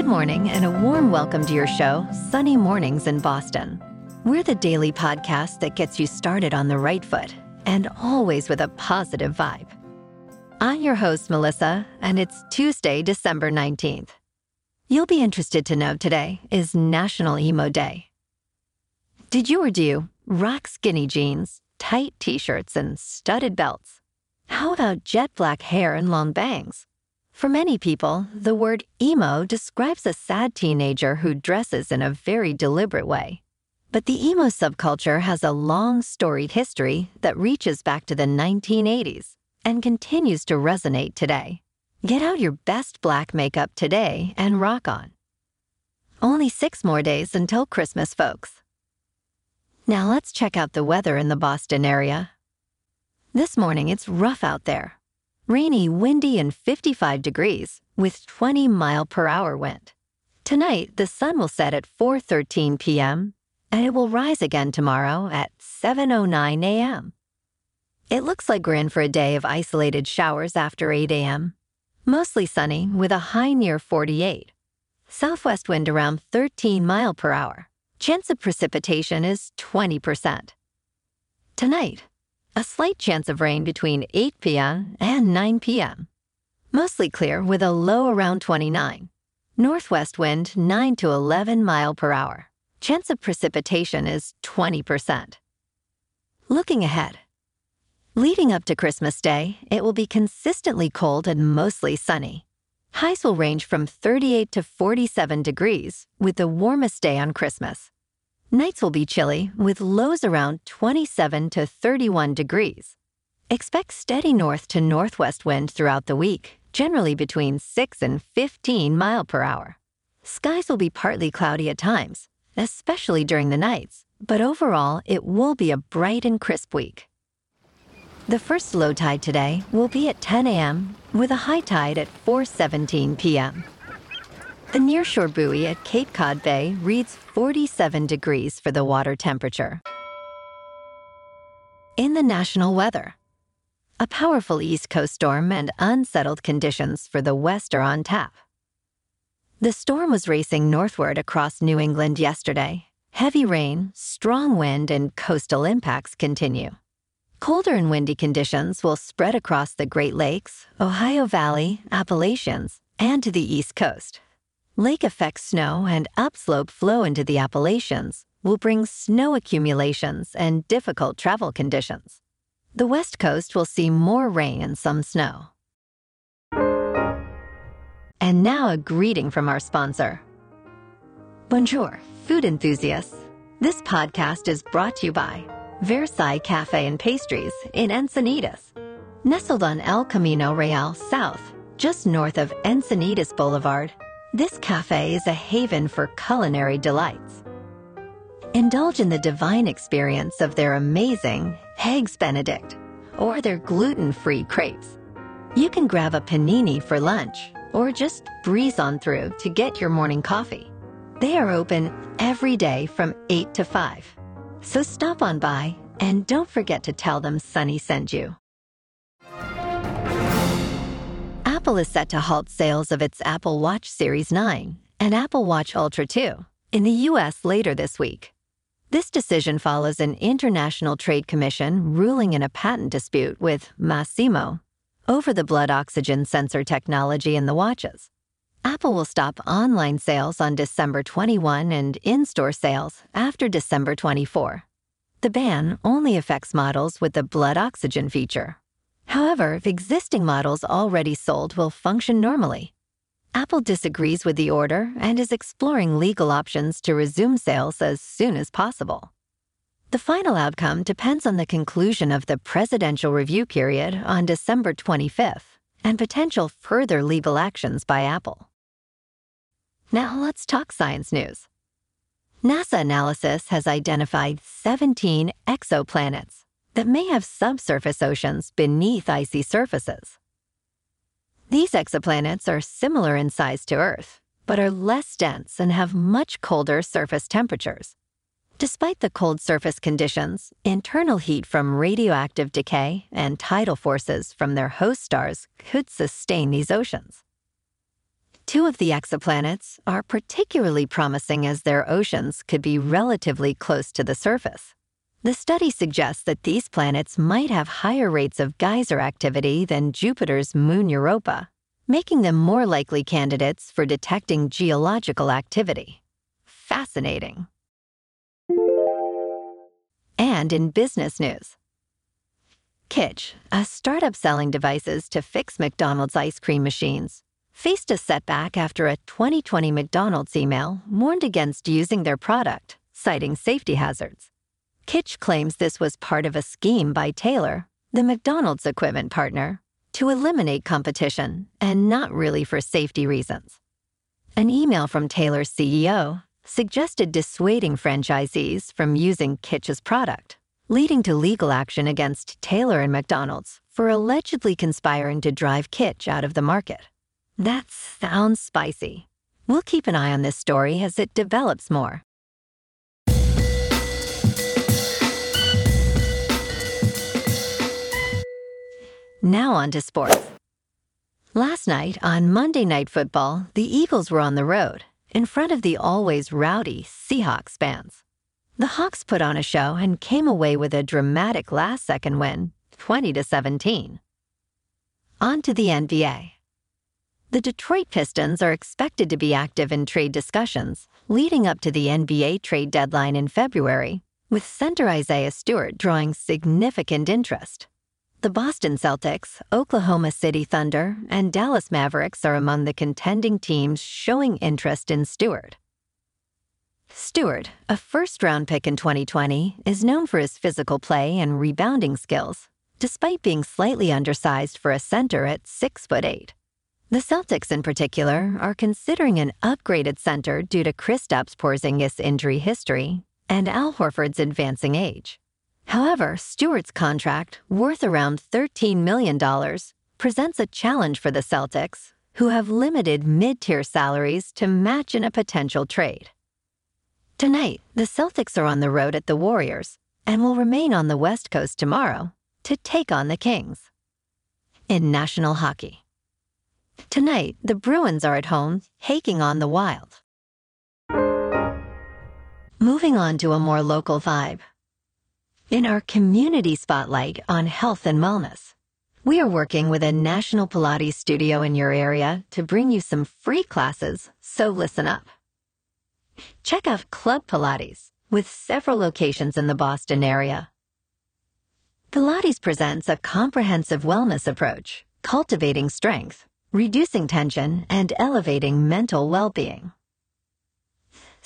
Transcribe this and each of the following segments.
Good morning and a warm welcome to your show, Sunny Mornings in Boston. We're the daily podcast that gets you started on the right foot and always with a positive vibe. I'm your host, Melissa, and it's Tuesday, December 19th. You'll be interested to know today is National Emo Day. Did you or do you rock skinny jeans, tight t shirts, and studded belts? How about jet black hair and long bangs? For many people, the word emo describes a sad teenager who dresses in a very deliberate way. But the emo subculture has a long storied history that reaches back to the 1980s and continues to resonate today. Get out your best black makeup today and rock on. Only six more days until Christmas, folks. Now let's check out the weather in the Boston area. This morning it's rough out there. Rainy, windy, and 55 degrees with 20 mile per hour wind. Tonight, the sun will set at 4:13 p.m. and it will rise again tomorrow at 7:09 a.m. It looks like we're in for a day of isolated showers after 8 a.m. Mostly sunny with a high near 48. Southwest wind around 13 mile per hour. Chance of precipitation is 20%. Tonight, a slight chance of rain between 8 p.m. and 9 p.m. Mostly clear with a low around 29. Northwest wind 9 to 11 mile per hour. Chance of precipitation is 20%. Looking ahead. Leading up to Christmas Day, it will be consistently cold and mostly sunny. Highs will range from 38 to 47 degrees, with the warmest day on Christmas. Nights will be chilly, with lows around 27 to 31 degrees. Expect steady north to northwest wind throughout the week, generally between 6 and 15 mile per hour. Skies will be partly cloudy at times, especially during the nights, but overall it will be a bright and crisp week. The first low tide today will be at 10 a.m. with a high tide at 4:17 p.m. The nearshore buoy at Cape Cod Bay reads 47 degrees for the water temperature. In the national weather, a powerful East Coast storm and unsettled conditions for the West are on tap. The storm was racing northward across New England yesterday. Heavy rain, strong wind, and coastal impacts continue. Colder and windy conditions will spread across the Great Lakes, Ohio Valley, Appalachians, and to the East Coast. Lake effect snow and upslope flow into the Appalachians will bring snow accumulations and difficult travel conditions. The West Coast will see more rain and some snow. And now a greeting from our sponsor. Bonjour, food enthusiasts. This podcast is brought to you by Versailles Cafe and Pastries in Encinitas. Nestled on El Camino Real South, just north of Encinitas Boulevard, this cafe is a haven for culinary delights. Indulge in the divine experience of their amazing Eggs Benedict or their gluten free crepes. You can grab a panini for lunch or just breeze on through to get your morning coffee. They are open every day from 8 to 5. So stop on by and don't forget to tell them Sunny sent you. Apple is set to halt sales of its Apple Watch Series 9 and Apple Watch Ultra 2 in the U.S. later this week. This decision follows an International Trade Commission ruling in a patent dispute with Masimo over the blood oxygen sensor technology in the watches. Apple will stop online sales on December 21 and in store sales after December 24. The ban only affects models with the blood oxygen feature. However, if existing models already sold will function normally. Apple disagrees with the order and is exploring legal options to resume sales as soon as possible. The final outcome depends on the conclusion of the presidential review period on December 25th and potential further legal actions by Apple. Now let's talk science news. NASA analysis has identified 17 exoplanets that may have subsurface oceans beneath icy surfaces. These exoplanets are similar in size to Earth, but are less dense and have much colder surface temperatures. Despite the cold surface conditions, internal heat from radioactive decay and tidal forces from their host stars could sustain these oceans. Two of the exoplanets are particularly promising as their oceans could be relatively close to the surface. The study suggests that these planets might have higher rates of geyser activity than Jupiter's moon Europa, making them more likely candidates for detecting geological activity. Fascinating. And in business news, Kytch, a startup selling devices to fix McDonald's ice cream machines, faced a setback after a 2020 McDonald's email warned against using their product, citing safety hazards. Kytch claims this was part of a scheme by Taylor, the McDonald's equipment partner, to eliminate competition and not really for safety reasons. An email from Taylor's CEO suggested dissuading franchisees from using Kytch's product, leading to legal action against Taylor and McDonald's for allegedly conspiring to drive Kytch out of the market. That sounds spicy. We'll keep an eye on this story as it develops more. Now on to sports. Last night on Monday Night Football, the Eagles were on the road in front of the always rowdy Seahawks fans. The Hawks put on a show and came away with a dramatic last second win, 20 to 17. On to the NBA. The Detroit Pistons are expected to be active in trade discussions leading up to the NBA trade deadline in February, with center Isaiah Stewart drawing significant interest. The Boston Celtics, Oklahoma City Thunder, and Dallas Mavericks are among the contending teams showing interest in Stewart. Stewart, a first round pick in 2020, is known for his physical play and rebounding skills, despite being slightly undersized for a center at 6 foot 8. The Celtics, in particular, are considering an upgraded center due to Kristaps Porzingis' injury history and Al Horford's advancing age. However, Stewart's contract, worth around $13 million, presents a challenge for the Celtics, who have limited mid tier salaries to match in a potential trade. Tonight, the Celtics are on the road at the Warriors and will remain on the West Coast tomorrow to take on the Kings. In national hockey, Tonight, the Bruins are at home, taking on the Wild. Moving on to a more local vibe. In our community spotlight on health and wellness, we are working with a national Pilates studio in your area to bring you some free classes, so listen up. Check out Club Pilates with several locations in the Boston area. Pilates presents a comprehensive wellness approach, cultivating strength reducing tension, and elevating mental well-being.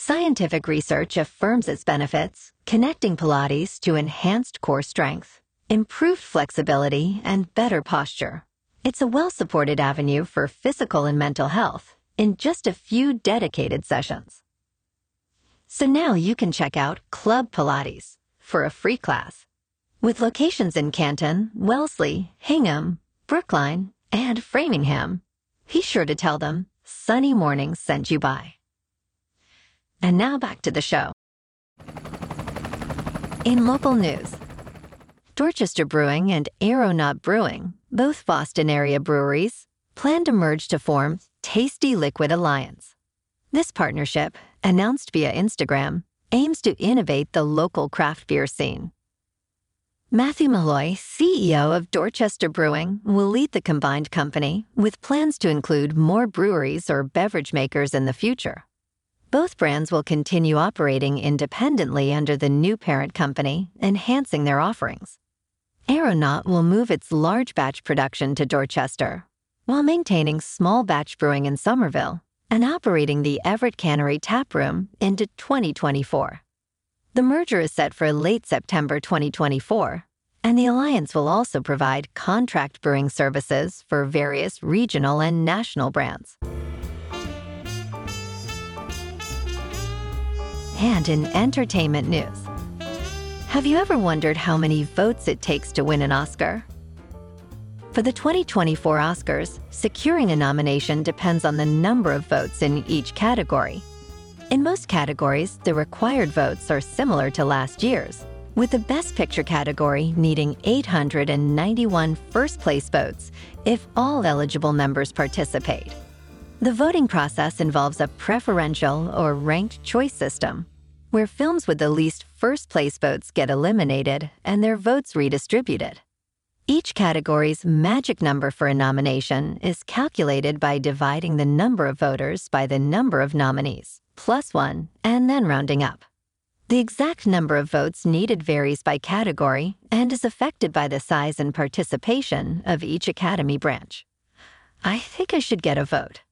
Scientific research affirms its benefits, connecting Pilates to enhanced core strength, improved flexibility, and better posture. It's a well-supported avenue for physical and mental health in just a few dedicated sessions. So now you can check out Club Pilates for a free class. With locations in Canton, Wellesley, Hingham, Brookline, and Framingham, be sure to tell them Sunny Mornings sent you by. And now back to the show. In local news, Dorchester Brewing and Aeronaut Brewing, both Boston area breweries, plan to merge to form Tasty Liquid Alliance. This partnership, announced via Instagram, aims to innovate the local craft beer scene. Matthew Malloy, CEO of Dorchester Brewing, will lead the combined company with plans to include more breweries or beverage makers in the future. Both brands will continue operating independently under the new parent company, enhancing their offerings. Aeronaut will move its large batch production to Dorchester, while maintaining small batch brewing in Somerville and operating the Everett Cannery tap room into 2024. The merger is set for late September 2024, and the alliance will also provide contract brewing services for various regional and national brands. And in entertainment news, have you ever wondered how many votes it takes to win an Oscar? For the 2024 Oscars, securing a nomination depends on the number of votes in each category. In most categories, the required votes are similar to last year's, with the Best Picture category needing 891 first place votes if all eligible members participate. The voting process involves a preferential or ranked choice system, where films with the least first place votes get eliminated and their votes redistributed. Each category's magic number for a nomination is calculated by dividing the number of voters by the number of nominees, plus one, and then rounding up. The exact number of votes needed varies by category and is affected by the size and participation of each Academy branch. I think I should get a vote.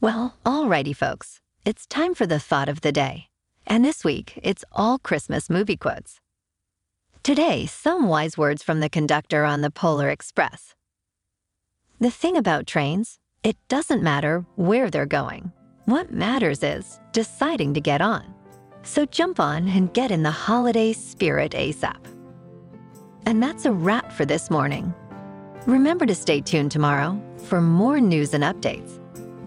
Well, alrighty, folks. It's time for the thought of the day. And this week, it's all Christmas movie quotes. Today, some wise words from the conductor on the Polar Express. The thing about trains, it doesn't matter where they're going. What matters is deciding to get on. So jump on and get in the holiday spirit ASAP. And that's a wrap for this morning. Remember to stay tuned tomorrow for more news and updates.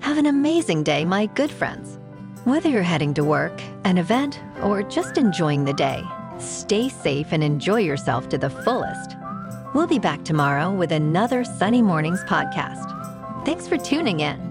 Have an amazing day, my good friends. Whether you're heading to work, an event, or just enjoying the day, stay safe and enjoy yourself to the fullest. We'll be back tomorrow with another Sunny Mornings podcast. Thanks for tuning in.